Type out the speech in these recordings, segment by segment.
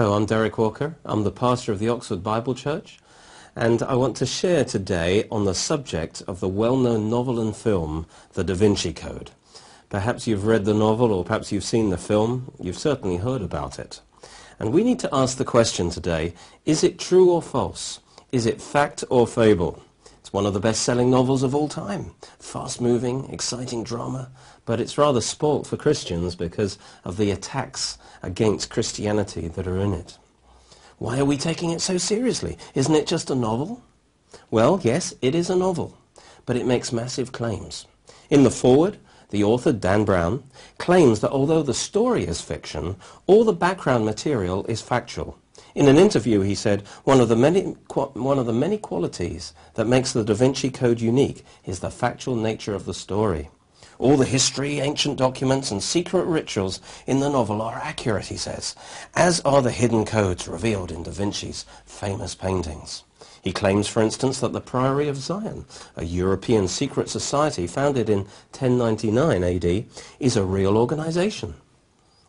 Hello, I'm Derek Walker. I'm the pastor of the Oxford Bible Church, and I want to share today on the subject of the well-known novel and film, The Da Vinci Code. Perhaps you've read the novel or perhaps you've seen the film. You've certainly heard about it. And we need to ask the question today, is it true or false? Is it fact or fable? It's one of the best-selling novels of all time. Fast-moving, exciting drama, but it's rather spoilt for Christians because of the attacks against Christianity that are in it. Why are we taking it so seriously? Isn't it just a novel? Well, yes, it is a novel, but it makes massive claims. In the foreword, the author, Dan Brown, claims that although the story is fiction, all the background material is factual. In an interview, he said, one of, the many, one of the many qualities that makes the Da Vinci Code unique is the factual nature of the story. All the history, ancient documents, and secret rituals in the novel are accurate, he says, as are the hidden codes revealed in Da Vinci's famous paintings. He claims, for instance, that the Priory of Sion, a European secret society founded in 1099 AD, is a real organization.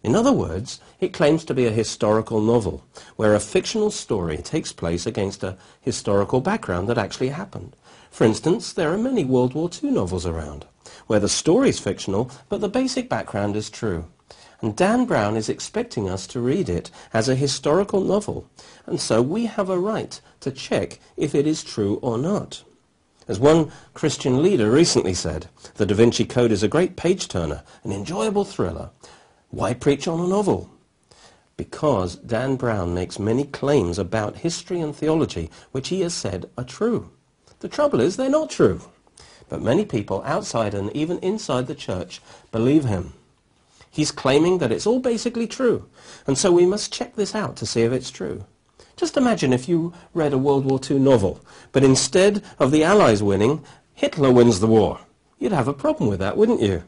In other words, it claims to be a historical novel, where a fictional story takes place against a historical background that actually happened. For instance, there are many World War II novels around, where the story is fictional, but the basic background is true. And Dan Brown is expecting us to read it as a historical novel, and so we have a right to check if it is true or not. As one Christian leader recently said, the Da Vinci Code is a great page-turner, an enjoyable thriller, why preach on a novel? Because Dan Brown makes many claims about history and theology which he has said are true. The trouble is they're not true. But many people outside and even inside the church believe him. He's claiming that it's all basically true. And so we must check this out to see if it's true. Just imagine if you read a World War II novel, but instead of the Allies winning, Hitler wins the war. You'd have a problem with that, wouldn't you?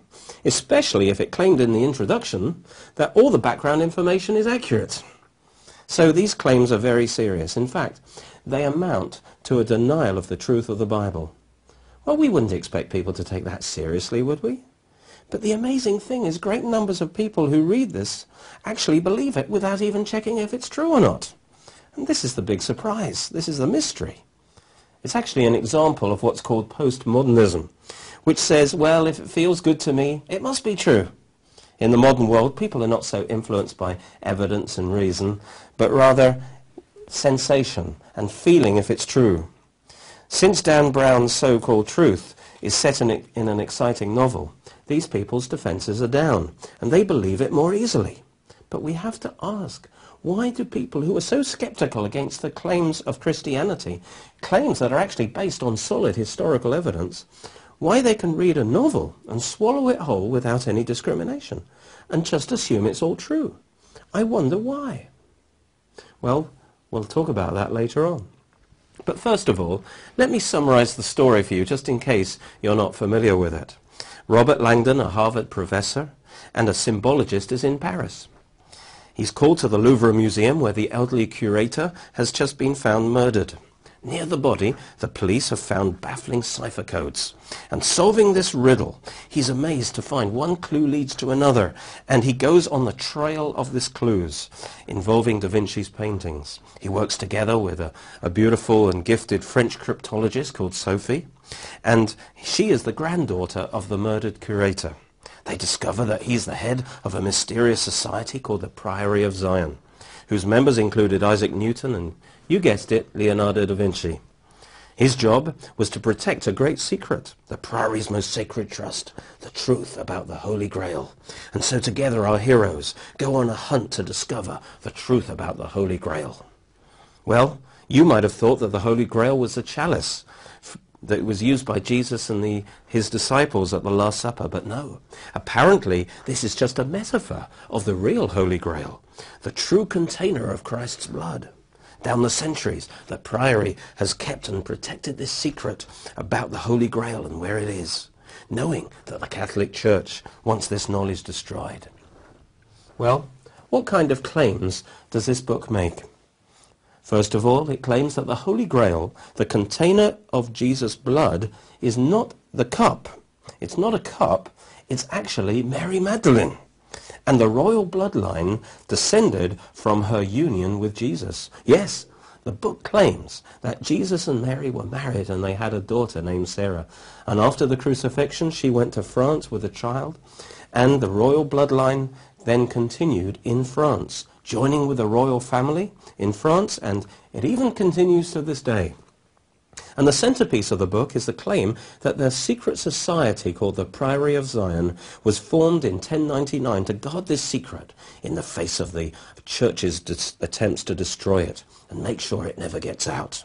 Especially if it claimed in the introduction that all the background information is accurate. So these claims are very serious. In fact, they amount to a denial of the truth of the Bible. Well, we wouldn't expect people to take that seriously, would we? But the amazing thing is great numbers of people who read this actually believe it without even checking if it's true or not. And this is the big surprise. This is the mystery. It's actually an example of what's called postmodernism, which says, well, if it feels good to me, it must be true. In the modern world, people are not so influenced by evidence and reason, but rather sensation and feeling if it's true. Since Dan Brown's so-called truth is set in, in an exciting novel, these people's defenses are down, and they believe it more easily. But we have to ask, why do people who are so skeptical against the claims of Christianity, claims that are actually based on solid historical evidence, why they can read a novel and swallow it whole without any discrimination and just assume it's all true. I wonder why. Well, we'll talk about that later on. But first of all, let me summarize the story for you just in case you're not familiar with it. Robert Langdon, a Harvard professor and a symbologist, is in Paris. He's called to the Louvre Museum where the elderly curator has just been found murdered. Near the body, the police have found baffling cipher codes. And solving this riddle, he's amazed to find one clue leads to another, and he goes on the trail of these clues involving Da Vinci's paintings. He works together with a, a beautiful and gifted French cryptologist called Sophie, and she is the granddaughter of the murdered curator. They discover that he's the head of a mysterious society called the Priory of Sion, whose members included Isaac Newton and you guessed it, Leonardo da Vinci. His job was to protect a great secret, the Priory's most sacred trust, the truth about the Holy Grail. And so together our heroes go on a hunt to discover the truth about the Holy Grail. Well, you might have thought that the Holy Grail was a chalice that was used by Jesus and the, his disciples at the Last Supper, but no. Apparently, this is just a metaphor of the real Holy Grail, the true container of Christ's blood down the centuries, the Priory has kept and protected this secret about the Holy Grail and where it is, knowing that the Catholic Church wants this knowledge destroyed. Well, what kind of claims does this book make? First of all, it claims that the Holy Grail, the container of Jesus' blood, is not the cup. It's not a cup. It's actually Mary Magdalene. And the royal bloodline descended from her union with Jesus. Yes, the book claims that Jesus and Mary were married and they had a daughter named Sarah. And after the crucifixion, she went to France with a child, and the royal bloodline then continued in France, joining with the royal family in France, and it even continues to this day. And the centerpiece of the book is the claim that the secret society called the Priory of Sion was formed in 1099 to guard this secret in the face of the church's dis- attempts to destroy it and make sure it never gets out.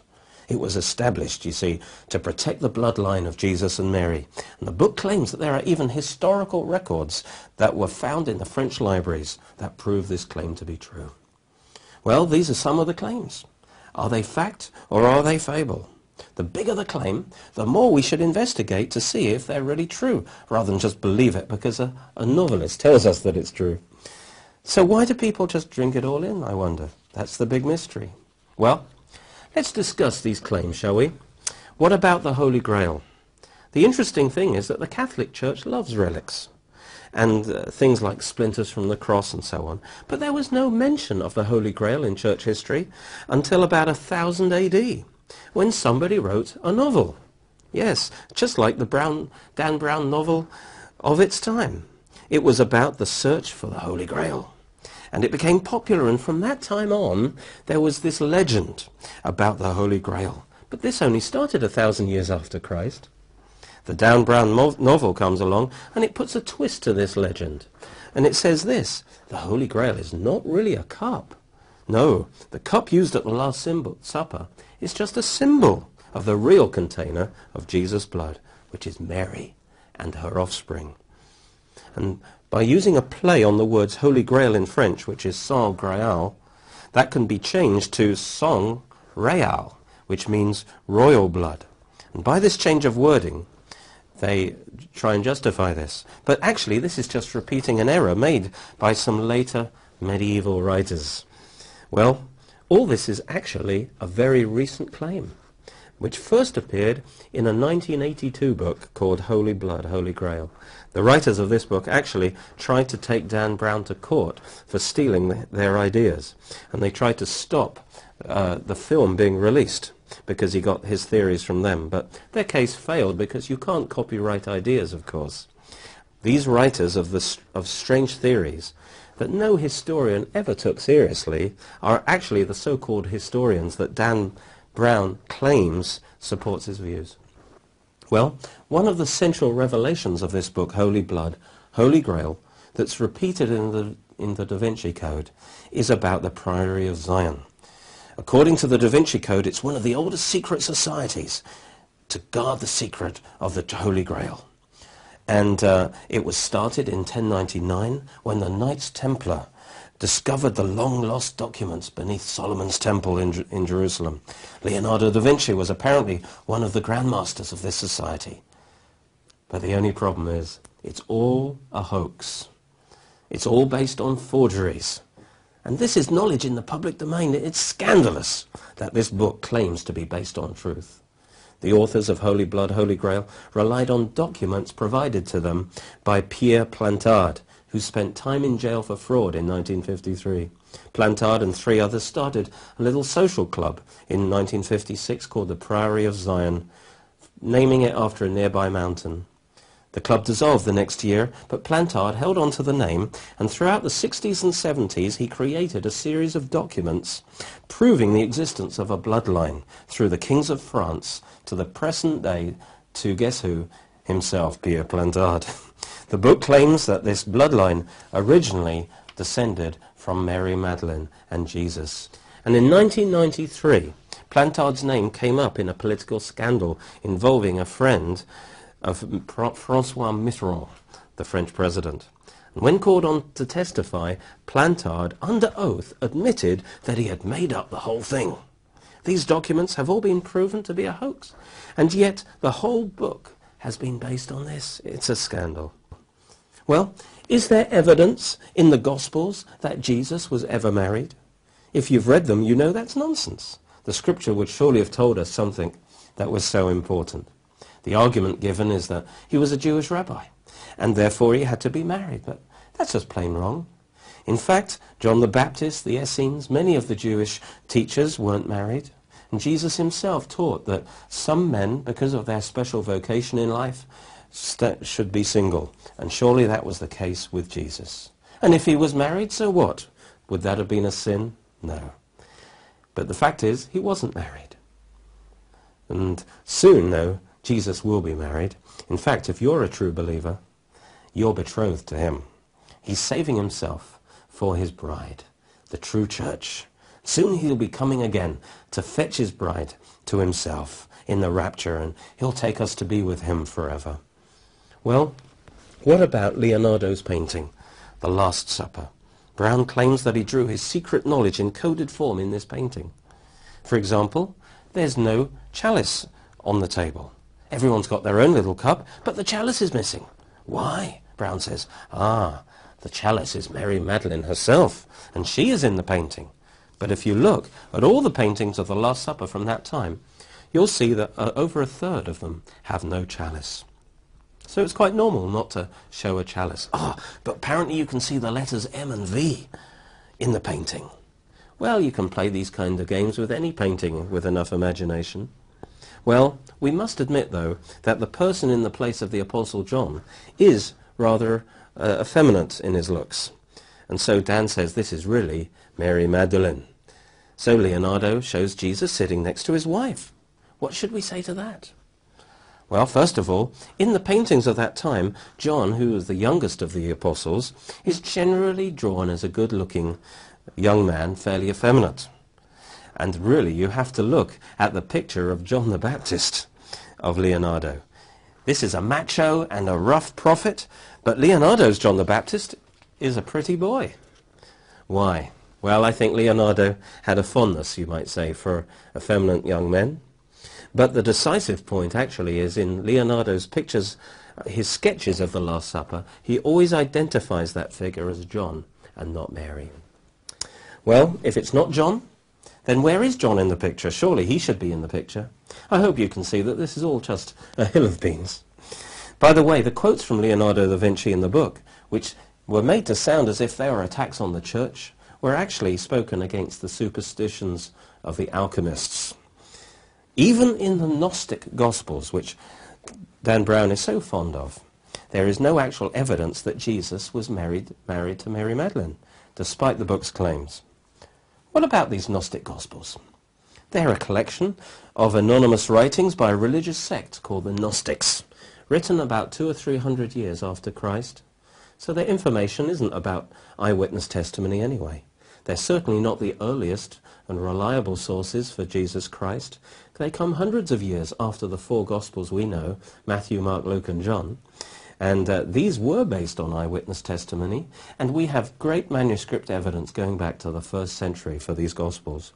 It was established, you see, to protect the bloodline of Jesus and Mary. And the book claims that there are even historical records that were found in the French libraries that prove this claim to be true. Well, these are some of the claims. Are they fact or are they fable? The bigger the claim, the more we should investigate to see if they're really true, rather than just believe it because a, a novelist tells us that it's true. So why do people just drink it all in, I wonder? That's the big mystery. Well, let's discuss these claims, shall we? What about the Holy Grail? The interesting thing is that the Catholic Church loves relics and uh, things like splinters from the cross and so on. But there was no mention of the Holy Grail in church history until about 1000 AD, when somebody wrote a novel. Yes, just like the Brown, Dan Brown novel of its time. It was about the search for the Holy Grail. And it became popular, and from that time on, there was this legend about the Holy Grail. But this only started a thousand years after Christ. The Dan Brown novel comes along, and it puts a twist to this legend. And it says this, the Holy Grail is not really a cup. No, the cup used at the Last Supper is just a symbol of the real container of Jesus' blood, which is Mary and her offspring. And by using a play on the words Holy Grail in French, which is Sang Graal, that can be changed to Sang Real, which means royal blood. And by this change of wording, they try and justify this. But actually, this is just repeating an error made by some later medieval writers. Well, all this is actually a very recent claim, which first appeared in a 1982 book called Holy Blood, Holy Grail. The writers of this book actually tried to take Dan Brown to court for stealing the, their ideas, and they tried to stop uh, the film being released because he got his theories from them. But their case failed because you can't copyright ideas, of course. These writers of, the, of strange theories that no historian ever took seriously are actually the so-called historians that Dan Brown claims supports his views. Well, one of the central revelations of this book, Holy Blood, Holy Grail, that's repeated in the, in the Da Vinci Code, is about the Priory of Sion. According to the Da Vinci Code, it's one of the oldest secret societies to guard the secret of the Holy Grail. And uh, it was started in 1099 when the Knights Templar discovered the long-lost documents beneath Solomon's temple in, in Jerusalem. Leonardo da Vinci was apparently one of the grandmasters of this society. But the only problem is, it's all a hoax. It's all based on forgeries. And this is knowledge in the public domain. It's scandalous that this book claims to be based on truth. The authors of Holy Blood, Holy Grail relied on documents provided to them by Pierre Plantard, who spent time in jail for fraud in 1953. Plantard and three others started a little social club in 1956 called the Priory of Sion, naming it after a nearby mountain. The club dissolved the next year, but Plantard held on to the name, and throughout the 60s and 70s he created a series of documents proving the existence of a bloodline through the kings of France to the present day to guess who? Himself, Pierre Plantard. The book claims that this bloodline originally descended from Mary Magdalene and Jesus. And in 1993, Plantard's name came up in a political scandal involving a friend of Francois Mitterrand, the French president. And when called on to testify, Plantard, under oath, admitted that he had made up the whole thing. These documents have all been proven to be a hoax. And yet the whole book has been based on this. It's a scandal. Well, is there evidence in the Gospels that Jesus was ever married? If you've read them, you know that's nonsense. The scripture would surely have told us something that was so important. The argument given is that he was a Jewish rabbi, and therefore he had to be married. But that's just plain wrong. In fact, John the Baptist, the Essenes, many of the Jewish teachers weren't married. And Jesus himself taught that some men, because of their special vocation in life, should be single. And surely that was the case with Jesus. And if he was married, so what? Would that have been a sin? No. But the fact is, he wasn't married. And soon, though, Jesus will be married. In fact, if you're a true believer, you're betrothed to him. He's saving himself for his bride, the true church. Soon he'll be coming again to fetch his bride to himself in the rapture, and he'll take us to be with him forever. Well, what about Leonardo's painting, The Last Supper? Brown claims that he drew his secret knowledge in coded form in this painting. For example, there's no chalice on the table. Everyone's got their own little cup, but the chalice is missing. Why? Brown says, ah, the chalice is Mary Magdalene herself, and she is in the painting. But if you look at all the paintings of the Last Supper from that time, you'll see that uh, over a third of them have no chalice. So it's quite normal not to show a chalice. Ah, but apparently you can see the letters M and V in the painting. Well, you can play these kind of games with any painting with enough imagination. Well, we must admit, though, that the person in the place of the Apostle John is rather uh, effeminate in his looks. And so Dan says this is really Mary Magdalene. So Leonardo shows Jesus sitting next to his wife. What should we say to that? Well, first of all, in the paintings of that time, John, who was the youngest of the apostles, is generally drawn as a good-looking young man, fairly effeminate. And really, you have to look at the picture of John the Baptist of Leonardo. This is a macho and a rough prophet, but Leonardo's John the Baptist is a pretty boy. Why? Well, I think Leonardo had a fondness, you might say, for effeminate young men. But the decisive point actually is in Leonardo's pictures, his sketches of the Last Supper, he always identifies that figure as John and not Mary. Well, if it's not John, then where is John in the picture? Surely he should be in the picture. I hope you can see that this is all just a hill of beans. By the way, the quotes from Leonardo da Vinci in the book, which were made to sound as if they were attacks on the church, were actually spoken against the superstitions of the alchemists. Even in the Gnostic Gospels, which Dan Brown is so fond of, there is no actual evidence that Jesus was married, married to Mary Magdalene, despite the book's claims. What about these Gnostic Gospels? They're a collection of anonymous writings by a religious sect called the Gnostics, written about two or three hundred years after Christ. So their information isn't about eyewitness testimony anyway. They're certainly not the earliest and reliable sources for Jesus Christ. They come hundreds of years after the four Gospels we know, Matthew, Mark, Luke, and John. And uh, these were based on eyewitness testimony, and we have great manuscript evidence going back to the first century for these Gospels.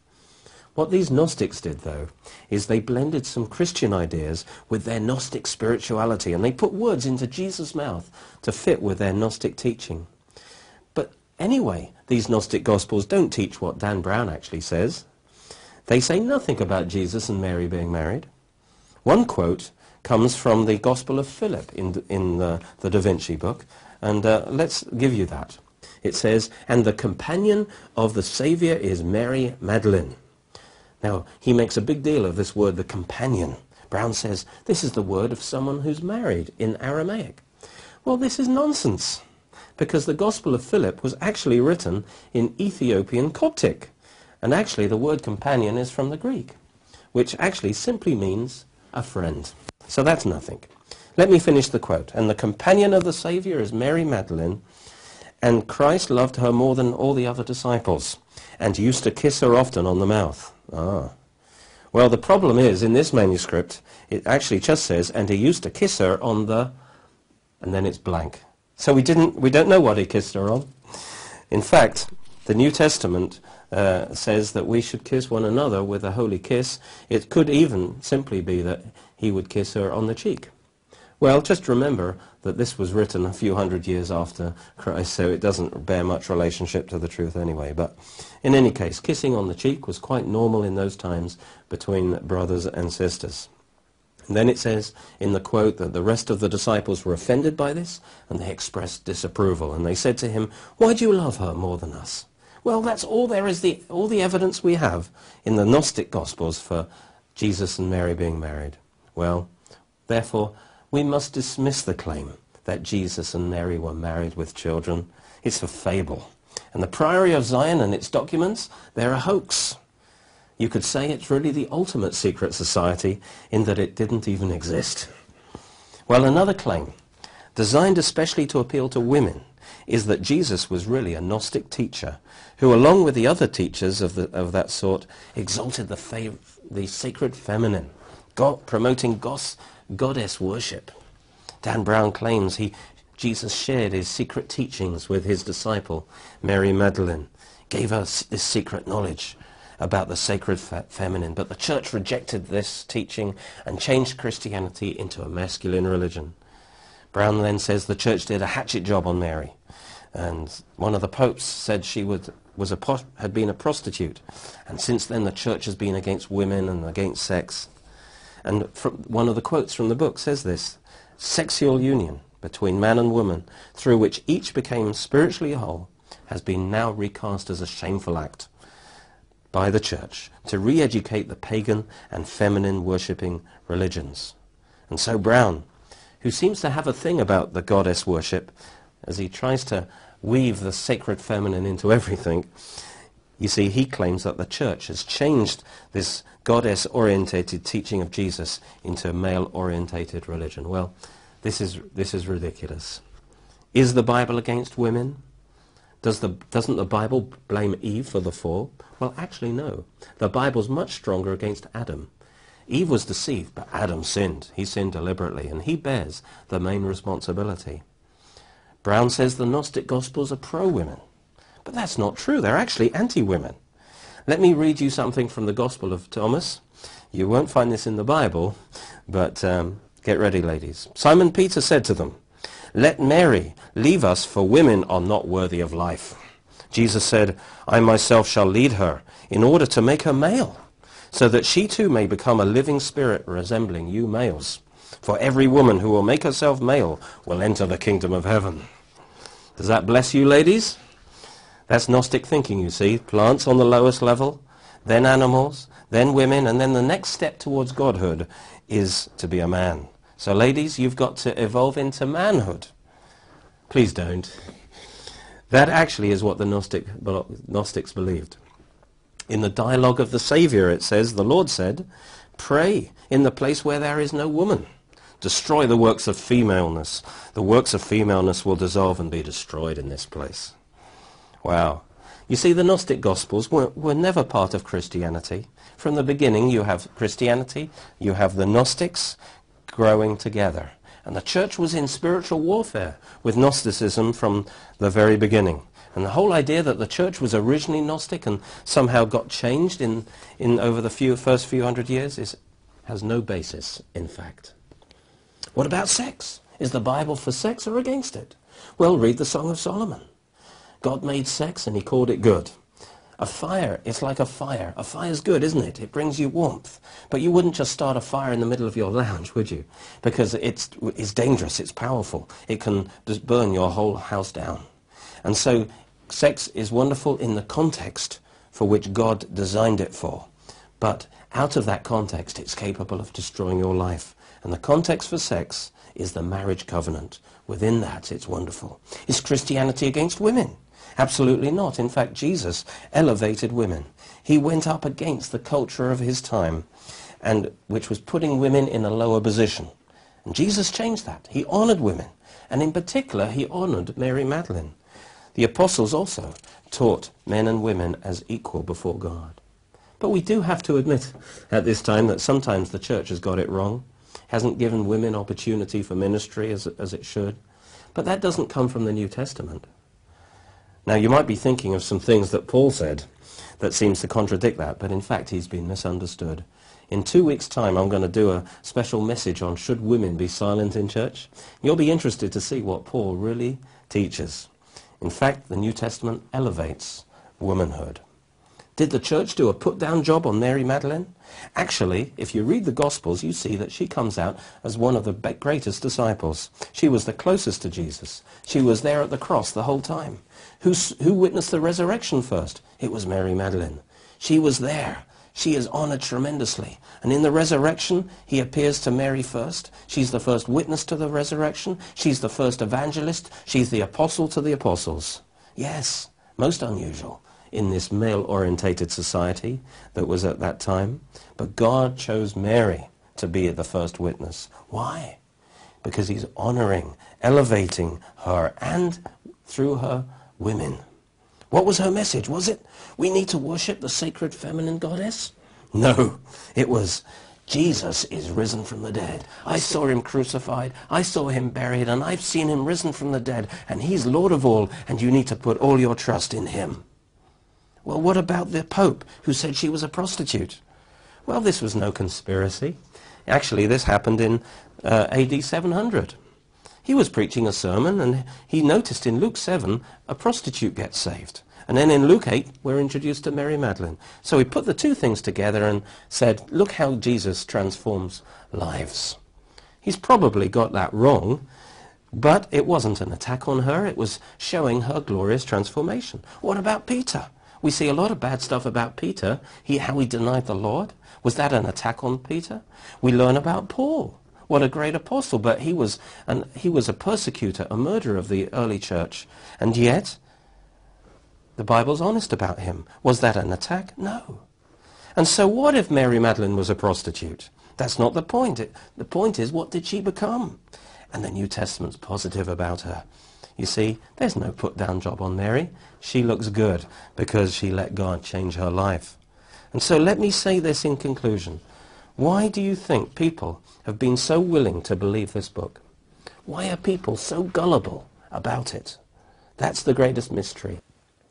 What these Gnostics did, though, is they blended some Christian ideas with their Gnostic spirituality, and they put words into Jesus' mouth to fit with their Gnostic teaching. Anyway, these Gnostic Gospels don't teach what Dan Brown actually says. They say nothing about Jesus and Mary being married. One quote comes from the Gospel of Philip in, in the, the Da Vinci book, and uh, let's give you that. It says, and the companion of the Saviour is Mary Magdalene. Now, he makes a big deal of this word, the companion. Brown says, this is the word of someone who's married in Aramaic. Well, this is nonsense, because the Gospel of Philip was actually written in Ethiopian Coptic. And actually, the word companion is from the Greek, which actually simply means a friend. So that's nothing. Let me finish the quote. And the companion of the Saviour is Mary Magdalene, and Christ loved her more than all the other disciples, and used to kiss her often on the mouth. Ah. Well, the problem is, in this manuscript, it actually just says, and he used to kiss her on the, and then it's blank. So we, didn't, we don't know what he kissed her on. In fact, the New Testament uh, says that we should kiss one another with a holy kiss. It could even simply be that he would kiss her on the cheek. Well, just remember that this was written a few hundred years after Christ, so it doesn't bear much relationship to the truth anyway. But in any case, kissing on the cheek was quite normal in those times between brothers and sisters. And then it says in the quote that the rest of the disciples were offended by this and they expressed disapproval. And they said to him, why do you love her more than us? Well, that's all there is, the, all the evidence we have in the Gnostic Gospels for Jesus and Mary being married. Well, therefore, we must dismiss the claim that Jesus and Mary were married with children. It's a fable. And the Priory of Sion and its documents, they're a hoax. You could say it's really the ultimate secret society in that it didn't even exist. Well, another claim, designed especially to appeal to women, is that Jesus was really a Gnostic teacher who, along with the other teachers of, the, of that sort, exalted the, fav- the sacred feminine, God, promoting goddess worship. Dan Brown claims he, Jesus shared his secret teachings with his disciple, Mary Magdalene, gave us this secret knowledge about the sacred fe- feminine. But the church rejected this teaching and changed Christianity into a masculine religion. Brown then says the church did a hatchet job on Mary. And one of the popes said she would, was a, had been a prostitute. And since then the church has been against women and against sex. And one of the quotes from the book says this, sexual union between man and woman, through which each became spiritually whole, has been now recast as a shameful act by the church to re-educate the pagan and feminine worshipping religions. And so Brown, who seems to have a thing about the goddess worship, as he tries to weave the sacred feminine into everything, you see, he claims that the church has changed this goddess-orientated teaching of Jesus into a male-orientated religion. Well, this is, this is ridiculous. Is the Bible against women? Does the, doesn't the Bible blame Eve for the fall? Well, actually, no. The Bible's much stronger against Adam. Eve was deceived, but Adam sinned. He sinned deliberately, and he bears the main responsibility. Brown says the Gnostic Gospels are pro-women. But that's not true. They're actually anti-women. Let me read you something from the Gospel of Thomas. You won't find this in the Bible, but um, get ready, ladies. Simon Peter said to them, Let Mary leave us, for women are not worthy of life. Jesus said, I myself shall lead her in order to make her male, so that she too may become a living spirit resembling you males. For every woman who will make herself male will enter the kingdom of heaven. Does that bless you, ladies? That's Gnostic thinking, you see. Plants on the lowest level, then animals, then women, and then the next step towards godhood is to be a man. So ladies, you've got to evolve into manhood. Please don't. That actually is what the Gnostic, Gnostics believed. In the dialogue of the Saviour, it says, the Lord said, pray in the place where there is no woman. Destroy the works of femaleness. The works of femaleness will dissolve and be destroyed in this place. Wow. You see, the Gnostic Gospels were, were never part of Christianity. From the beginning, you have Christianity, you have the Gnostics growing together. And the church was in spiritual warfare with Gnosticism from the very beginning. And the whole idea that the church was originally Gnostic and somehow got changed in, in over the few, first few hundred years is, has no basis, in fact. What about sex? Is the Bible for sex or against it? Well, read the Song of Solomon. God made sex and he called it good. A fire, it's like a fire. A fire's good, isn't it? It brings you warmth. But you wouldn't just start a fire in the middle of your lounge, would you? Because it's, it's dangerous, it's powerful. It can just burn your whole house down. And so sex is wonderful in the context for which God designed it for. But out of that context, it's capable of destroying your life. And the context for sex is the marriage covenant. Within that, it's wonderful. Is Christianity against women? Absolutely not. In fact, Jesus elevated women. He went up against the culture of his time, and which was putting women in a lower position. And Jesus changed that. He honored women. And in particular, he honored Mary Magdalene. The apostles also taught men and women as equal before God. But we do have to admit at this time that sometimes the church has got it wrong, hasn't given women opportunity for ministry as, as it should. But that doesn't come from the New Testament. Now, you might be thinking of some things that Paul said that seems to contradict that, but in fact he's been misunderstood. In two weeks' time, I'm going to do a special message on should women be silent in church. You'll be interested to see what Paul really teaches. In fact, the New Testament elevates womanhood. Did the church do a put-down job on Mary Magdalene? Actually, if you read the Gospels, you see that she comes out as one of the greatest disciples. She was the closest to Jesus. She was there at the cross the whole time. Who, who witnessed the resurrection first? It was Mary Magdalene. She was there. She is honored tremendously. And in the resurrection, he appears to Mary first. She's the first witness to the resurrection. She's the first evangelist. She's the apostle to the apostles. Yes, most unusual in this male-orientated society that was at that time. But God chose Mary to be the first witness. Why? Because he's honoring, elevating her and through her women. What was her message? Was it, we need to worship the sacred feminine goddess? No, it was, Jesus is risen from the dead. I saw him crucified. I saw him buried, and I've seen him risen from the dead, and he's Lord of all, and you need to put all your trust in him. Well, what about the Pope who said she was a prostitute? Well, this was no conspiracy. Actually, this happened in uh, AD 700. He was preaching a sermon and he noticed in Luke 7 a prostitute gets saved. And then in Luke 8 we're introduced to Mary Magdalene. So he put the two things together and said, look how Jesus transforms lives. He's probably got that wrong, but it wasn't an attack on her. It was showing her glorious transformation. What about Peter? We see a lot of bad stuff about Peter, he, how he denied the Lord. Was that an attack on Peter? We learn about Paul. What a great apostle, but he was, an, he was a persecutor, a murderer of the early church. And yet, the Bible's honest about him. Was that an attack? No. And so what if Mary Magdalene was a prostitute? That's not the point. It, the point is, what did she become? And the New Testament's positive about her. You see, there's no put-down job on Mary. She looks good because she let God change her life. And so let me say this in conclusion. Why do you think people have been so willing to believe this book? Why are people so gullible about it? That's the greatest mystery.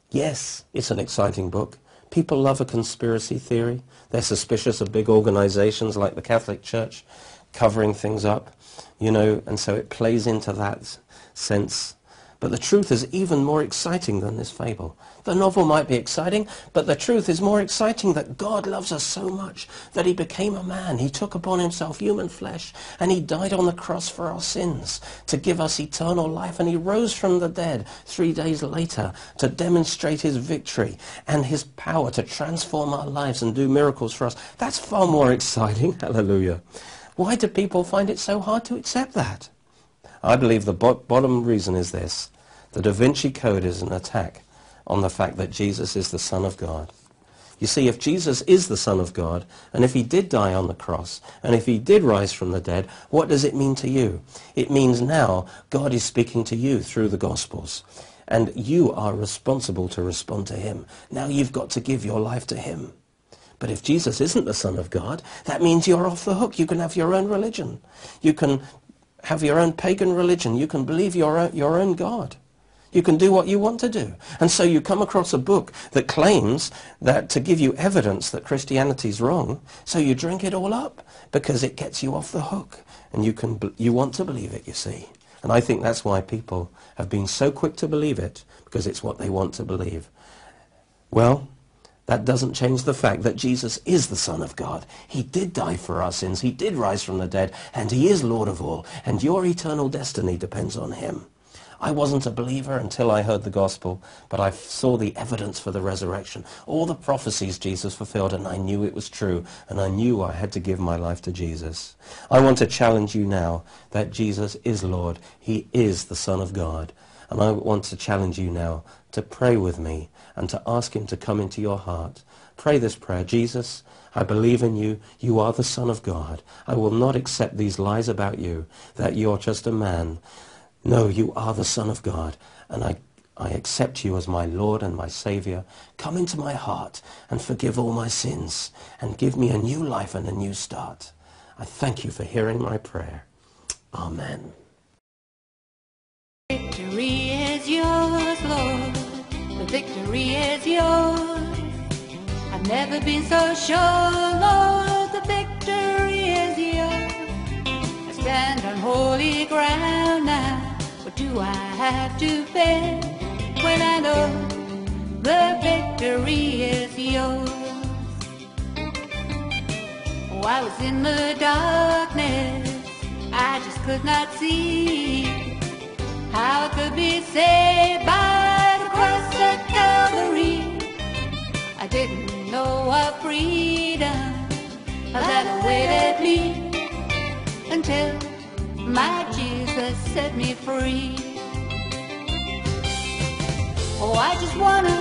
Yes, it's an exciting book. People love a conspiracy theory. They're suspicious of big organizations like the Catholic Church covering things up, you know, and so it plays into that sense but the truth is even more exciting than this fable. The novel might be exciting, but the truth is more exciting that God loves us so much that he became a man. He took upon himself human flesh and he died on the cross for our sins to give us eternal life. And he rose from the dead three days later to demonstrate his victory and his power to transform our lives and do miracles for us. That's far more exciting. Hallelujah. Why do people find it so hard to accept that? I believe the bo bottom reason is this. The Da Vinci Code is an attack on the fact that Jesus is the Son of God. You see, if Jesus is the Son of God, and if he did die on the cross, and if he did rise from the dead, what does it mean to you? It means now God is speaking to you through the Gospels. And you are responsible to respond to him. Now you've got to give your life to him. But if Jesus isn't the Son of God, that means you're off the hook. You can have your own religion. You can have your own pagan religion. You can believe your own, your own God. You can do what you want to do. And so you come across a book that claims that to give you evidence that Christianity is wrong, so you drink it all up because it gets you off the hook. And you, can, you want to believe it, you see. And I think that's why people have been so quick to believe it, because it's what they want to believe. Well, that doesn't change the fact that Jesus is the Son of God. He did die for our sins. He did rise from the dead. And he is Lord of all. And your eternal destiny depends on him. I wasn't a believer until I heard the gospel, but I saw the evidence for the resurrection. All the prophecies Jesus fulfilled, and I knew it was true, and I knew I had to give my life to Jesus. I want to challenge you now that Jesus is Lord. He is the Son of God. And I want to challenge you now to pray with me and to ask him to come into your heart. Pray this prayer. Jesus, I believe in you. You are the Son of God. I will not accept these lies about you, that you're just a man. No, you are the Son of God, and I, I accept you as my Lord and my Savior. Come into my heart and forgive all my sins, and give me a new life and a new start. I thank you for hearing my prayer. Amen. Victory is yours, Lord. The victory is yours. I've never been so sure, Lord. The victory is yours. I stand on holy ground now. What do I have to fear when I know the victory is yours. Oh, I was in the darkness, I just could not see how could be saved by the cross at Calvary. I didn't know what freedom that awaited me until my Jesus set me free. Oh, I just wanna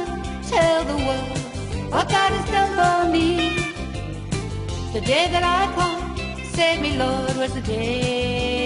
tell the world what God has done for me. The day that I called, save me, Lord, was the day